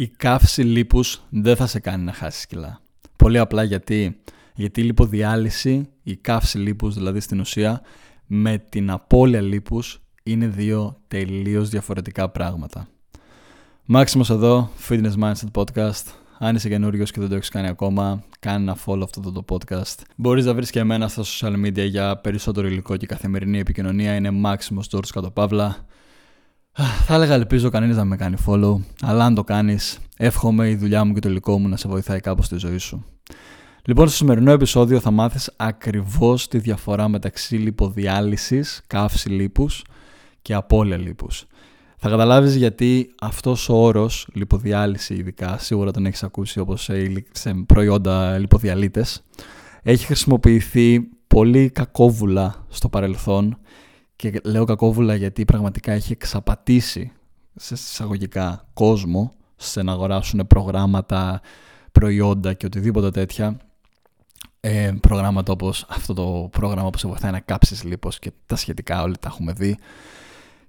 η καύση λίπους δεν θα σε κάνει να χάσεις κιλά. Πολύ απλά γιατί, γιατί η λιποδιάλυση, η καύση λίπους δηλαδή στην ουσία, με την απώλεια λίπους είναι δύο τελείως διαφορετικά πράγματα. Μάξιμος εδώ, Fitness Mindset Podcast. Αν είσαι καινούριος και δεν το έχεις κάνει ακόμα, κάνε ένα follow αυτό το podcast. Μπορείς να βρεις και εμένα στα social media για περισσότερο υλικό και καθημερινή επικοινωνία. Είναι Maximus George Κατοπαύλα. Θα έλεγα ελπίζω κανείς να με κάνει follow, αλλά αν το κάνεις, εύχομαι η δουλειά μου και το υλικό μου να σε βοηθάει κάπως στη ζωή σου. Λοιπόν, στο σημερινό επεισόδιο θα μάθεις ακριβώς τη διαφορά μεταξύ λιποδιάλυσης, καύση λίπους και απώλεια λίπους. Θα καταλάβεις γιατί αυτός ο όρος, λιποδιάλυση ειδικά, σίγουρα τον έχεις ακούσει όπως σε προϊόντα λιποδιαλύτες, έχει χρησιμοποιηθεί πολύ κακόβουλα στο παρελθόν και λέω κακόβουλα γιατί πραγματικά έχει εξαπατήσει σε εισαγωγικά κόσμο σε να αγοράσουν προγράμματα, προϊόντα και οτιδήποτε τέτοια. Ε, προγράμματα όπως αυτό το πρόγραμμα που σε βοηθάει να κάψεις λίπος και τα σχετικά όλοι τα έχουμε δει.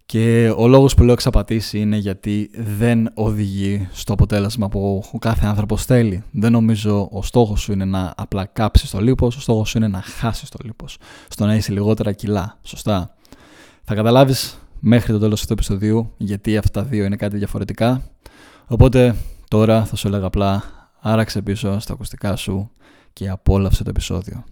Και ο λόγος που λέω εξαπατήσει είναι γιατί δεν οδηγεί στο αποτέλεσμα που ο κάθε άνθρωπος θέλει. Δεν νομίζω ο στόχος σου είναι να απλά κάψεις το λίπος, ο στόχος σου είναι να χάσεις το λίπος, στο να είσαι λιγότερα κιλά, σωστά. Θα καταλάβεις μέχρι το τέλος αυτού του επεισοδίου γιατί αυτά τα δύο είναι κάτι διαφορετικά. Οπότε τώρα θα σου έλεγα απλά άραξε πίσω στα ακουστικά σου και απόλαυσε το επεισόδιο.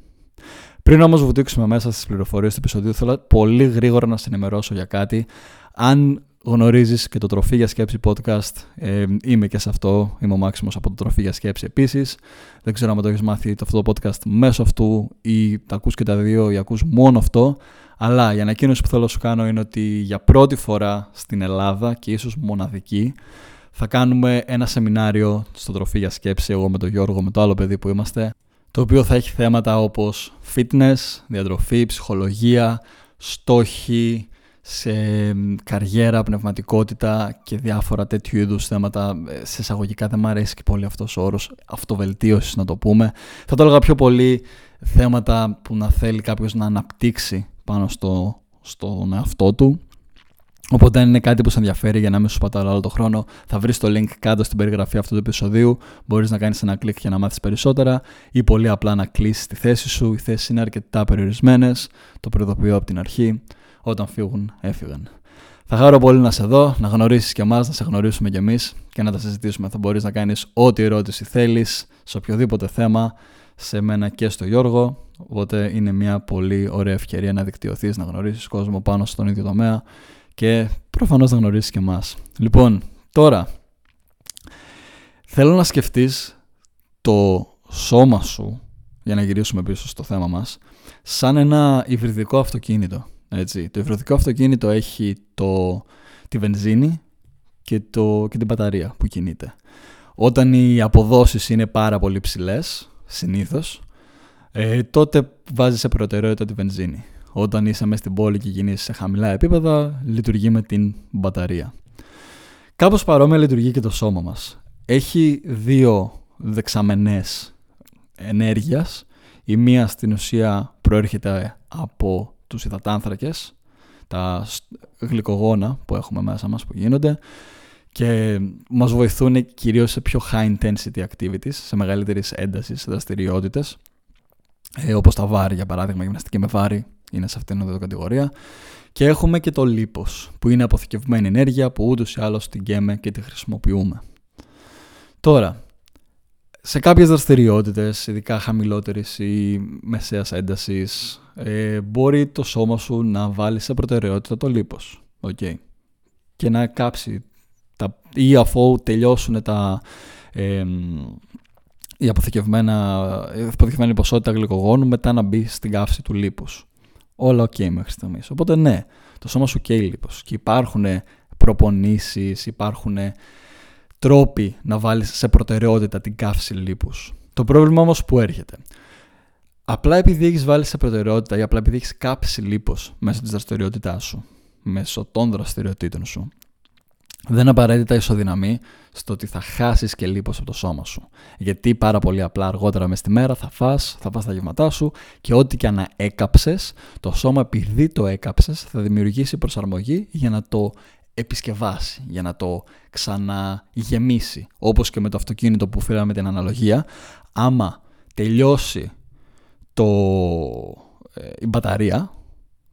Πριν όμως βουτήξουμε μέσα στις πληροφορίες του επεισοδίου θέλω πολύ γρήγορα να σε ενημερώσω για κάτι. Αν γνωρίζεις και το Τροφή για Σκέψη podcast, ε, είμαι και σε αυτό, είμαι ο Μάξιμος από το Τροφή για Σκέψη επίσης. Δεν ξέρω αν το έχεις μάθει το αυτό το podcast μέσω αυτού ή τα ακούς και τα δύο ή ακούς μόνο αυτό. Αλλά η ανακοίνωση που θέλω να σου κάνω είναι ότι για πρώτη φορά στην Ελλάδα και ίσως μοναδική θα κάνουμε ένα σεμινάριο στο Τροφή για Σκέψη, εγώ με τον Γιώργο, με το άλλο παιδί που είμαστε, το οποίο θα έχει θέματα όπως fitness, διατροφή, ψυχολογία, στόχοι, σε καριέρα, πνευματικότητα και διάφορα τέτοιου είδους θέματα. Σε εισαγωγικά δεν μου αρέσει και πολύ αυτός ο όρος, αυτοβελτίωσης να το πούμε. Θα το έλεγα πιο πολύ θέματα που να θέλει κάποιος να αναπτύξει πάνω στο, στον εαυτό του. Οπότε αν είναι κάτι που σε ενδιαφέρει για να μην σου πατάω άλλο το χρόνο, θα βρεις το link κάτω στην περιγραφή αυτού του επεισοδίου. Μπορείς να κάνεις ένα κλικ για να μάθεις περισσότερα ή πολύ απλά να κλείσεις τη θέση σου. Οι θέσεις είναι αρκετά περιορισμένες, το προειδοποιώ από την αρχή. Όταν φύγουν, έφυγαν. Θα χαρώ πολύ να σε δω, να γνωρίσεις και εμάς, να σε γνωρίσουμε κι εμείς και να τα συζητήσουμε. Θα μπορείς να κάνεις ό,τι ερώτηση θέλεις, σε οποιοδήποτε θέμα, σε μένα και στο Γιώργο. Οπότε είναι μια πολύ ωραία ευκαιρία να δικτυωθείς, να γνωρίσεις κόσμο πάνω στον ίδιο τομέα και προφανώς να γνωρίσεις και εμάς. Λοιπόν, τώρα θέλω να σκεφτείς το σώμα σου, για να γυρίσουμε πίσω στο θέμα μας, σαν ένα υβριδικό αυτοκίνητο. Έτσι. Το υβριδικό αυτοκίνητο έχει το, τη βενζίνη και, το, και την μπαταρία που κινείται. Όταν οι αποδόσεις είναι πάρα πολύ ψηλές, συνήθως, ε, τότε βάζεις σε προτεραιότητα τη βενζίνη. Όταν είσαι μέσα στην πόλη και γίνεις σε χαμηλά επίπεδα, λειτουργεί με την μπαταρία. Κάπως παρόμοια λειτουργεί και το σώμα μας. Έχει δύο δεξαμενές ενέργειας. Η μία στην ουσία προέρχεται από τους υδατάνθρακες, τα γλυκογόνα που έχουμε μέσα μας που γίνονται και μας βοηθούν κυρίως σε πιο high intensity activities, σε μεγαλύτερης έντασης, σε δραστηριότητες, ε, όπως τα βάρη για παράδειγμα, γυμναστική με βάρη είναι σε αυτήν την κατηγορία. Και έχουμε και το λίπος, που είναι αποθηκευμένη ενέργεια που ούτως ή άλλως την καίμε και τη χρησιμοποιούμε. Τώρα, σε κάποιες δραστηριότητες, ειδικά χαμηλότερης ή μεσαίας έντασης, ε, μπορεί το σώμα σου να βάλει σε προτεραιότητα το λίπος. Okay. Και να κάψει τα, ή αφού τελειώσουν τα, ε, η αποθηκευμένα, η αποθηκευμένη ποσότητα γλυκογόνου μετά να μπει στην καύση του λίπους. Όλα ok μέχρι στιγμής. Οπότε ναι, το σώμα σου καίει λίπος και υπάρχουν προπονήσεις, υπάρχουν τρόποι να βάλεις σε προτεραιότητα την καύση λίπους. Το πρόβλημα όμως που έρχεται. Απλά επειδή έχεις βάλει σε προτεραιότητα ή απλά επειδή έχεις κάψει λίπος μέσω της δραστηριότητάς σου, μέσω των δραστηριοτήτων σου, δεν απαραίτητα ισοδυναμεί στο ότι θα χάσεις και λίπος από το σώμα σου. Γιατί πάρα πολύ απλά αργότερα μες τη μέρα θα φας, θα φας τα γεύματά σου και ό,τι και αν έκαψες, το σώμα επειδή το έκαψες θα δημιουργήσει προσαρμογή για να το επισκευάσει, για να το ξαναγεμίσει. Όπως και με το αυτοκίνητο που φέραμε την αναλογία, άμα τελειώσει το, ε, η μπαταρία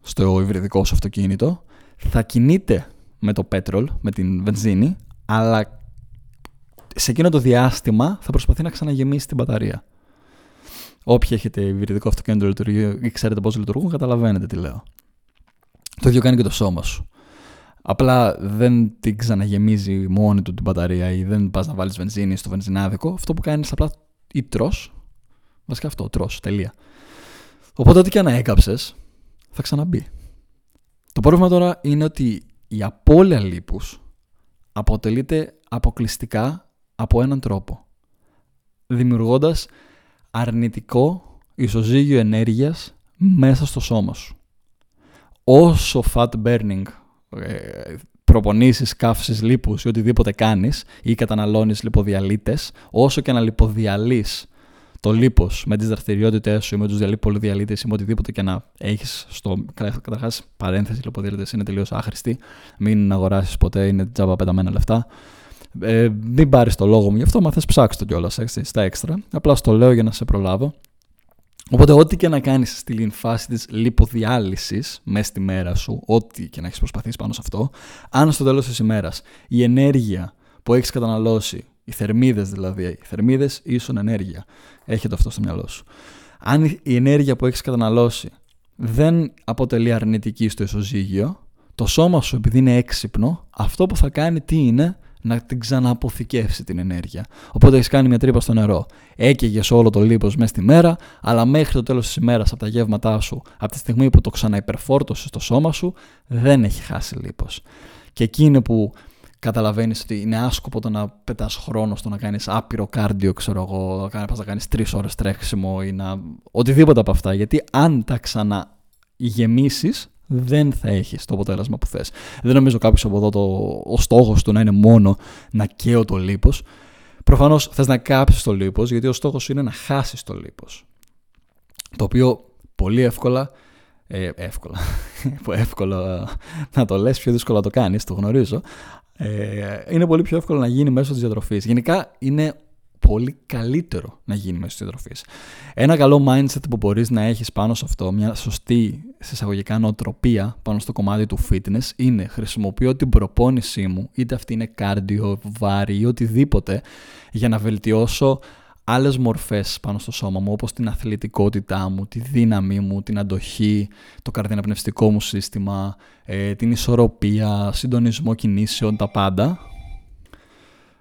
στο υβριδικό σου αυτοκίνητο, θα κινείται με το πέτρολ, με την βενζίνη, αλλά σε εκείνο το διάστημα θα προσπαθεί να ξαναγεμίσει την μπαταρία. Όποιοι έχετε υβριδικό αυτοκίνητο λειτουργεί ή ξέρετε πώς λειτουργούν, καταλαβαίνετε τι λέω. Το ίδιο κάνει και το σώμα σου. Απλά δεν την ξαναγεμίζει μόνη του την μπαταρία ή δεν πας να βάλεις βενζίνη στο βενζινάδικο. Αυτό που κάνει απλά ή τρώ. Βασικά αυτό, τρώ. Τελεία. Οπότε ό,τι και αν έκαψες, θα ξαναμπεί. Το πρόβλημα τώρα είναι ότι η απώλεια λίπους αποτελείται αποκλειστικά από έναν τρόπο. Δημιουργώντας αρνητικό ισοζύγιο ενέργειας μέσα στο σώμα σου. Όσο fat burning ε, προπονήσεις, καύσεις, λίπους ή οτιδήποτε κάνεις ή καταναλώνεις λιποδιαλύτες, όσο και να λιποδιαλύεις το λίπος με τις δραστηριότητές σου ή με τους πολυδιαλύτε ή με οτιδήποτε και να έχεις στο. Καταρχάς, παρένθεση, λιποδιαλύτε είναι τελείως άχρηστη. Μην αγοράσεις ποτέ, είναι τζάμπα πεταμένα λεφτά. Ε, μην πάρεις το λόγο μου γι' αυτό, μα θες ψάξεις το κιόλας στα έξτρα. Απλά στο λέω για να σε προλάβω. Οπότε, ό,τι και να κάνεις στη φάση της λιποδιάλυσης μέσα στη μέρα σου, ό,τι και να έχεις προσπαθήσει πάνω σε αυτό, αν στο τέλος της ημέρας η ενέργεια που έχεις καταναλώσει, οι θερμίδες δηλαδή, οι θερμίδες ίσον ενέργεια, έχετε αυτό στο μυαλό σου. Αν η ενέργεια που έχεις καταναλώσει δεν αποτελεί αρνητική στο ισοζύγιο, το σώμα σου επειδή είναι έξυπνο, αυτό που θα κάνει τι είναι, να την ξανααποθηκεύσει την ενέργεια. Οπότε έχεις κάνει μια τρύπα στο νερό. Έκαιγες όλο το λίπος μέσα στη μέρα, αλλά μέχρι το τέλος της ημέρας από τα γεύματά σου, από τη στιγμή που το ξαναυπερφόρτωσες στο σώμα σου, δεν έχει χάσει λίπος. Και εκεί είναι που καταλαβαίνεις ότι είναι άσκοπο το να πετάς χρόνο στο να κάνεις άπειρο κάρντιο, ξέρω εγώ, να πας να κάνεις τρεις ώρες τρέξιμο ή να. οτιδήποτε από αυτά. Γιατί αν τα ξαναγεμίσεις, δεν θα έχεις το αποτέλεσμα που θες. Δεν νομίζω κάποιος από εδώ το, ο στόχος του να είναι μόνο να καίω το λίπος. Προφανώς θες να κάψεις το λίπος, γιατί ο στόχος είναι να χάσεις το λίπος. Το οποίο πολύ εύκολα ε, εύκολα. εύκολο να το λες, πιο δύσκολο να το κάνεις, το γνωρίζω. Ε, είναι πολύ πιο εύκολο να γίνει μέσω της διατροφής. Γενικά είναι πολύ καλύτερο να γίνει μέσω της διατροφής. Ένα καλό mindset που μπορείς να έχεις πάνω σε αυτό, μια σωστή συσταγωγικά νοοτροπία πάνω στο κομμάτι του fitness είναι χρησιμοποιώ την προπόνησή μου, είτε αυτή είναι κάρντιο, βάρη ή οτιδήποτε, για να βελτιώσω άλλες μορφές πάνω στο σώμα μου, όπως την αθλητικότητά μου, τη δύναμή μου, την αντοχή, το καρδιαναπνευστικό μου σύστημα, ε, την ισορροπία, συντονισμό κινήσεων, τα πάντα.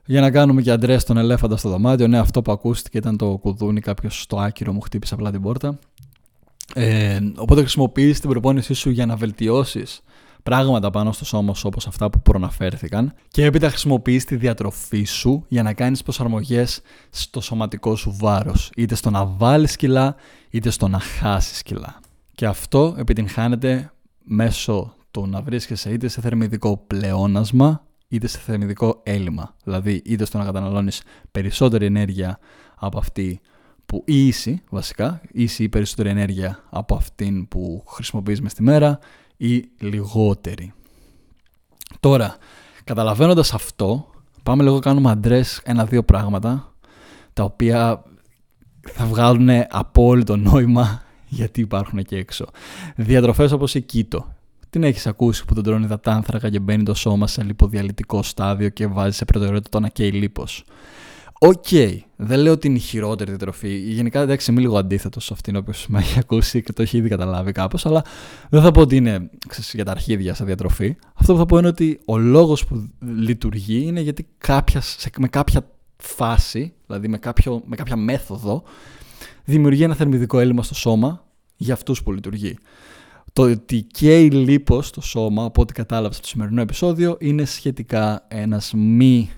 Για να κάνουμε και αντρές τον ελέφαντα στο δωμάτιο, ναι, αυτό που ακούστηκε ήταν το κουδούνι, κάποιος στο άκυρο μου χτύπησε απλά την πόρτα. Ε, οπότε χρησιμοποιείς την προπόνησή σου για να βελτιώσεις πράγματα πάνω στο σώμα σου όπως αυτά που προναφέρθηκαν και έπειτα χρησιμοποιείς τη διατροφή σου για να κάνεις προσαρμογές στο σωματικό σου βάρος είτε στο να βάλεις κιλά είτε στο να χάσεις κιλά. Και αυτό επιτυγχάνεται μέσω του να βρίσκεσαι είτε σε θερμιδικό πλεόνασμα είτε σε θερμιδικό έλλειμμα. Δηλαδή είτε στο να καταναλώνεις περισσότερη ενέργεια από αυτή που ή ίση βασικά, ίση ή περισσότερη ενέργεια από αυτήν που χρησιμοποιείς μες τη μέρα ή λιγότεροι. Τώρα, καταλαβαίνοντας αυτό, πάμε λίγο κάνουμε address ένα-δύο πράγματα τα οποία θα βγάλουν απόλυτο νόημα γιατί υπάρχουν εκεί έξω. Διατροφές όπως η keto. Την έχεις ακούσει που τον τρώνε υδατάνθρακα και μπαίνει το σώμα σε λιποδιαλυτικό στάδιο και βάζει σε προτεραιότητα το να καίει λίπος. Ok, okay. δεν λέω ότι είναι η χειρότερη διατροφή. Γενικά εντάξει, είμαι λίγο αντίθετος σε αυτήν όποιος με έχει ακούσει και το έχει ήδη καταλάβει κάπως. Αλλά δεν θα πω ότι είναι ξέρεις, για τα αρχίδια σε διατροφή. Αυτό που θα πω είναι ότι ο λόγος που λειτουργεί είναι γιατί κάποια, σε, με κάποια φάση, δηλαδή με, κάποιο, με κάποια μέθοδο, δημιουργεί ένα θερμιδικό έλλειμμα στο σώμα για αυτούς που λειτουργεί. Το ότι καίει λίπος στο σώμα, από ό,τι κατάλαβα στο σημερινό επεισόδιο, είναι σχετικά ένας μη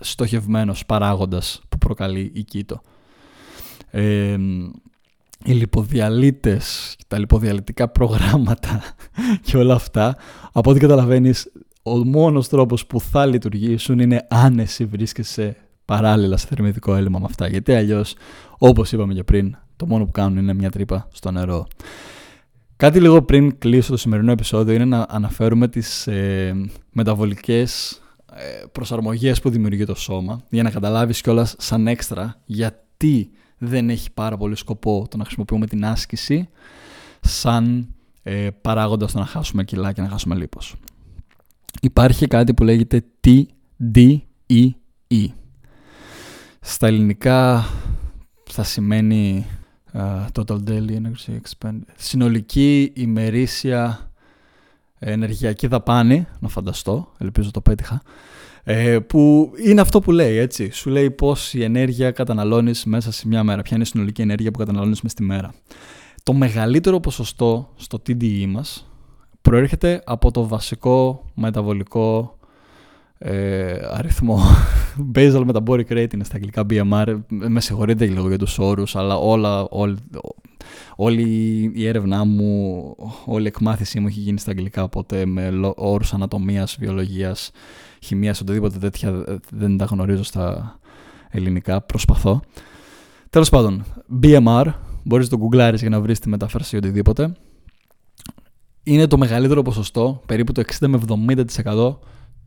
στοχευμένος παράγοντας που προκαλεί η κήτο. Ε, οι λιποδιαλύτες, τα λιποδιαλυτικά προγράμματα και όλα αυτά, από ό,τι καταλαβαίνεις, ο μόνος τρόπος που θα λειτουργήσουν είναι αν εσύ βρίσκεσαι παράλληλα σε θερμιδικό έλλειμμα με αυτά. Γιατί αλλιώς, όπως είπαμε και πριν, το μόνο που κάνουν είναι μια τρύπα στο νερό. Κάτι λίγο πριν κλείσω το σημερινό επεισόδιο είναι να αναφέρουμε τις ε, μεταβολικές ε, προσαρμογές που δημιουργεί το σώμα για να καταλάβεις κιόλας σαν έξτρα γιατί δεν έχει πάρα πολύ σκοπό το να χρησιμοποιούμε την άσκηση σαν ε, παράγοντας το να χάσουμε κιλά και να χάσουμε λίπος. Υπάρχει κάτι που λέγεται TDEE. Στα ελληνικά θα σημαίνει uh, Total Daily Energy Expend. Συνολική ημερήσια ενεργειακή δαπάνη, να φανταστώ, ελπίζω το πέτυχα, ε, που είναι αυτό που λέει, έτσι. Σου λέει πόση ενέργεια καταναλώνεις μέσα σε μια μέρα, ποια είναι η συνολική ενέργεια που καταναλώνεις μέσα στη μέρα. Το μεγαλύτερο ποσοστό στο TDE μας προέρχεται από το βασικό μεταβολικό ε, αριθμό. Basal Metabolic Rate είναι στα αγγλικά BMR. Με συγχωρείτε λίγο για τους όρους, αλλά όλα, όλη, όλη η έρευνά μου, όλη η εκμάθησή μου έχει γίνει στα αγγλικά, οπότε με όρους ανατομίας, βιολογίας, χημίας, οτιδήποτε τέτοια ε, δεν τα γνωρίζω στα ελληνικά. Προσπαθώ. Τέλος πάντων, BMR, μπορείς να το γκουγκλάρεις για να βρεις τη μετάφραση οτιδήποτε. Είναι το μεγαλύτερο ποσοστό, περίπου το 60 με 70%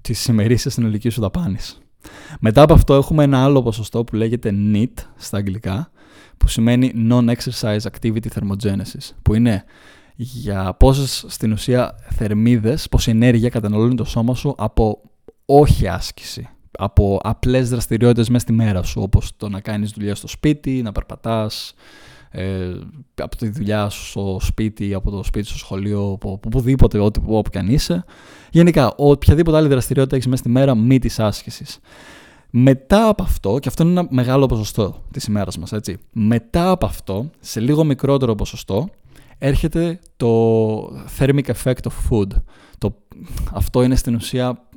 της ημερήσιας συνολικής σου δαπάνης. Μετά από αυτό έχουμε ένα άλλο ποσοστό που λέγεται NEAT στα αγγλικά, που σημαίνει Non-Exercise Activity Thermogenesis, που είναι για πόσες στην ουσία θερμίδες, πόση ενέργεια καταναλώνει το σώμα σου από όχι άσκηση, από απλές δραστηριότητες μέσα στη μέρα σου, όπως το να κάνεις δουλειά στο σπίτι, να περπατάς, ε, από τη δουλειά σου στο σπίτι, από το σπίτι στο σχολείο, από οπουδήποτε, όπου, όπου και αν είσαι. Γενικά, οποιαδήποτε άλλη δραστηριότητα έχεις μέσα στη μέρα, μη τη άσκηση. Μετά από αυτό, και αυτό είναι ένα μεγάλο ποσοστό της ημέρας μας, έτσι. Μετά από αυτό, σε λίγο μικρότερο ποσοστό, έρχεται το thermic effect of food. Το, αυτό είναι στην ουσία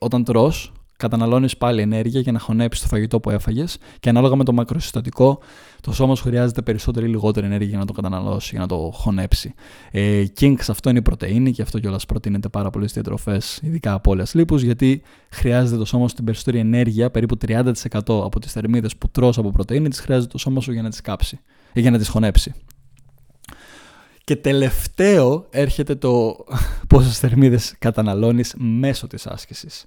όταν τρως, καταναλώνεις πάλι ενέργεια για να χωνέψεις το φαγητό που έφαγες και ανάλογα με το μακροσυστατικό, το σώμα σου χρειάζεται περισσότερη ή λιγότερη ενέργεια για να το καταναλώσει, για να το χωνέψει. Ε, Kings, αυτό είναι η πρωτενη και αυτό κιόλας προτείνεται πάρα πολλέ διατροφές, ειδικά από όλες λίπους, γιατί χρειάζεται το σώμα σου την περισσότερη ενέργεια, περίπου 30% από τις θερμίδες που τρως από πρωτενη, τις χρειάζεται το σώμα σου για να τις κάψει ή για να τις χωνέψει. Και τελευταίο έρχεται το πόσες θερμίδες καταναλώνεις μέσω της άσκησης.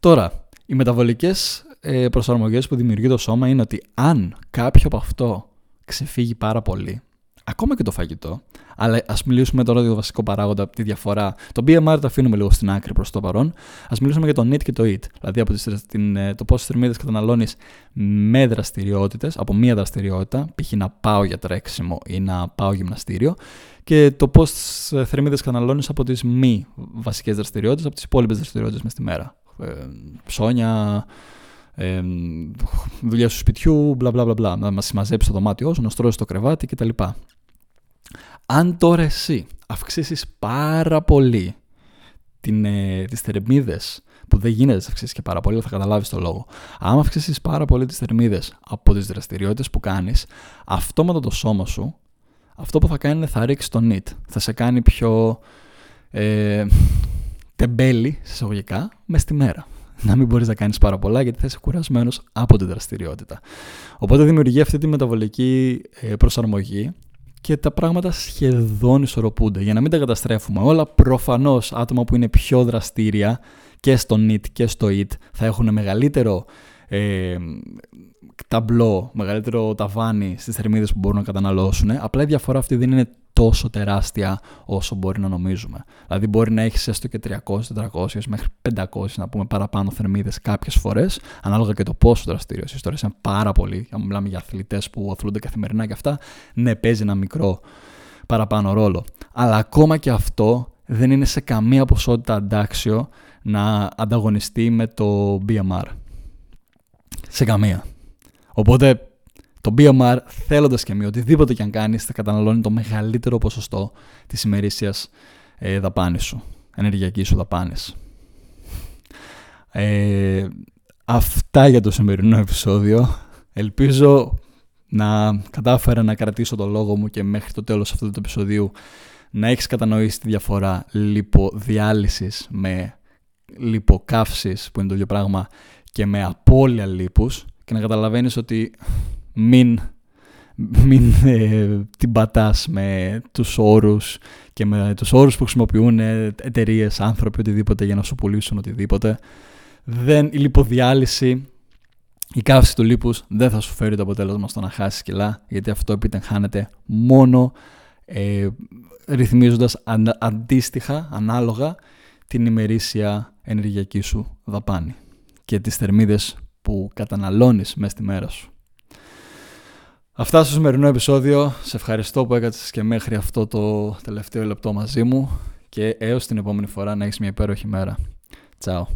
Τώρα, οι μεταβολικές ε, προσαρμογές που δημιουργεί το σώμα είναι ότι αν κάποιο από αυτό ξεφύγει πάρα πολύ, ακόμα και το φαγητό, αλλά ας μιλήσουμε τώρα για το βασικό παράγοντα, τη διαφορά. Το BMR το αφήνουμε λίγο στην άκρη προς το παρόν. Α μιλήσουμε για το NEAT και το EAT. Δηλαδή από τις, την, ε, το πόσες θερμίδε καταναλώνεις με δραστηριότητες, από μία δραστηριότητα, π.χ. να πάω για τρέξιμο ή να πάω γυμναστήριο, και το πόσες θερμίδες καταναλώνεις από τις μη βασικές δραστηριότητες, από τις υπόλοιπες δραστηριότητες μες στη μέρα. Ε, ψώνια, ε, δουλειά του σπιτιού, μπλα μπλα μπλα, να μας συμμαζέψει το δωμάτιό σου, να στρώσει το κρεβάτι κτλ. Αν τώρα εσύ αυξήσεις πάρα πολύ την, ε, τις θερμίδες που δεν γίνεται να αυξήσεις και πάρα πολύ, θα καταλάβεις το λόγο. Αν αυξήσεις πάρα πολύ τις θερμίδες από τις δραστηριότητες που κάνεις, αυτόματα το σώμα σου, αυτό που θα κάνει είναι θα ρίξει το NIT. Θα σε κάνει πιο ε, τεμπέλη, εισαγωγικά, μες στη μέρα. Να μην μπορείς να κάνεις πάρα πολλά γιατί θα είσαι κουρασμένος από τη δραστηριότητα. Οπότε δημιουργεί αυτή τη μεταβολική ε, προσαρμογή και τα πράγματα σχεδόν ισορροπούνται. Για να μην τα καταστρέφουμε όλα, προφανώς άτομα που είναι πιο δραστήρια και στο NIT και στο EAT θα έχουν μεγαλύτερο ε, ταμπλό, μεγαλύτερο ταβάνι στις θερμίδες που μπορούν να καταναλώσουν. Απλά η διαφορά αυτή δεν είναι τόσο τεράστια όσο μπορεί να νομίζουμε. Δηλαδή μπορεί να έχεις έστω και 300, 400 μέχρι 500 να πούμε παραπάνω θερμίδες κάποιες φορές, ανάλογα και το πόσο δραστήριο είσαι. Τώρα είναι πάρα πολύ, αν μιλάμε για αθλητές που αθλούνται καθημερινά και αυτά, ναι παίζει ένα μικρό παραπάνω ρόλο. Αλλά ακόμα και αυτό δεν είναι σε καμία ποσότητα αντάξιο να ανταγωνιστεί με το BMR. Σε καμία. Οπότε το BMR, θέλοντας και μη, οτιδήποτε και αν κάνεις, θα καταναλώνει το μεγαλύτερο ποσοστό της ημερήσιας ε, δαπάνης σου, ενεργειακής σου δαπάνης. Ε, αυτά για το σημερινό επεισόδιο. Ελπίζω να κατάφερα να κρατήσω το λόγο μου και μέχρι το τέλος αυτού του επεισοδίου να έχεις κατανοήσει τη διαφορά λιποδιάλυσης με λιποκαύσεις που είναι το ίδιο πράγμα και με απώλεια λίπους και να καταλαβαίνεις ότι μην, μην ε, την πατάς με τους όρους και με τους όρους που χρησιμοποιούν εταιρείες, άνθρωποι, οτιδήποτε για να σου πουλήσουν οτιδήποτε. Δεν, η λιποδιάλυση, η καύση του λίπους δεν θα σου φέρει το αποτέλεσμα στο να χάσεις κιλά, γιατί αυτό επιτυγχάνεται μόνο ε, ρυθμίζοντας αντίστοιχα, ανάλογα, την ημερήσια ενεργειακή σου δαπάνη και τις θερμίδες που καταναλώνεις μέσα στη μέρα σου. Αυτά στο σημερινό επεισόδιο. Σε ευχαριστώ που έκατσες και μέχρι αυτό το τελευταίο λεπτό μαζί μου και έως την επόμενη φορά να έχεις μια υπέροχη μέρα. Τσάου.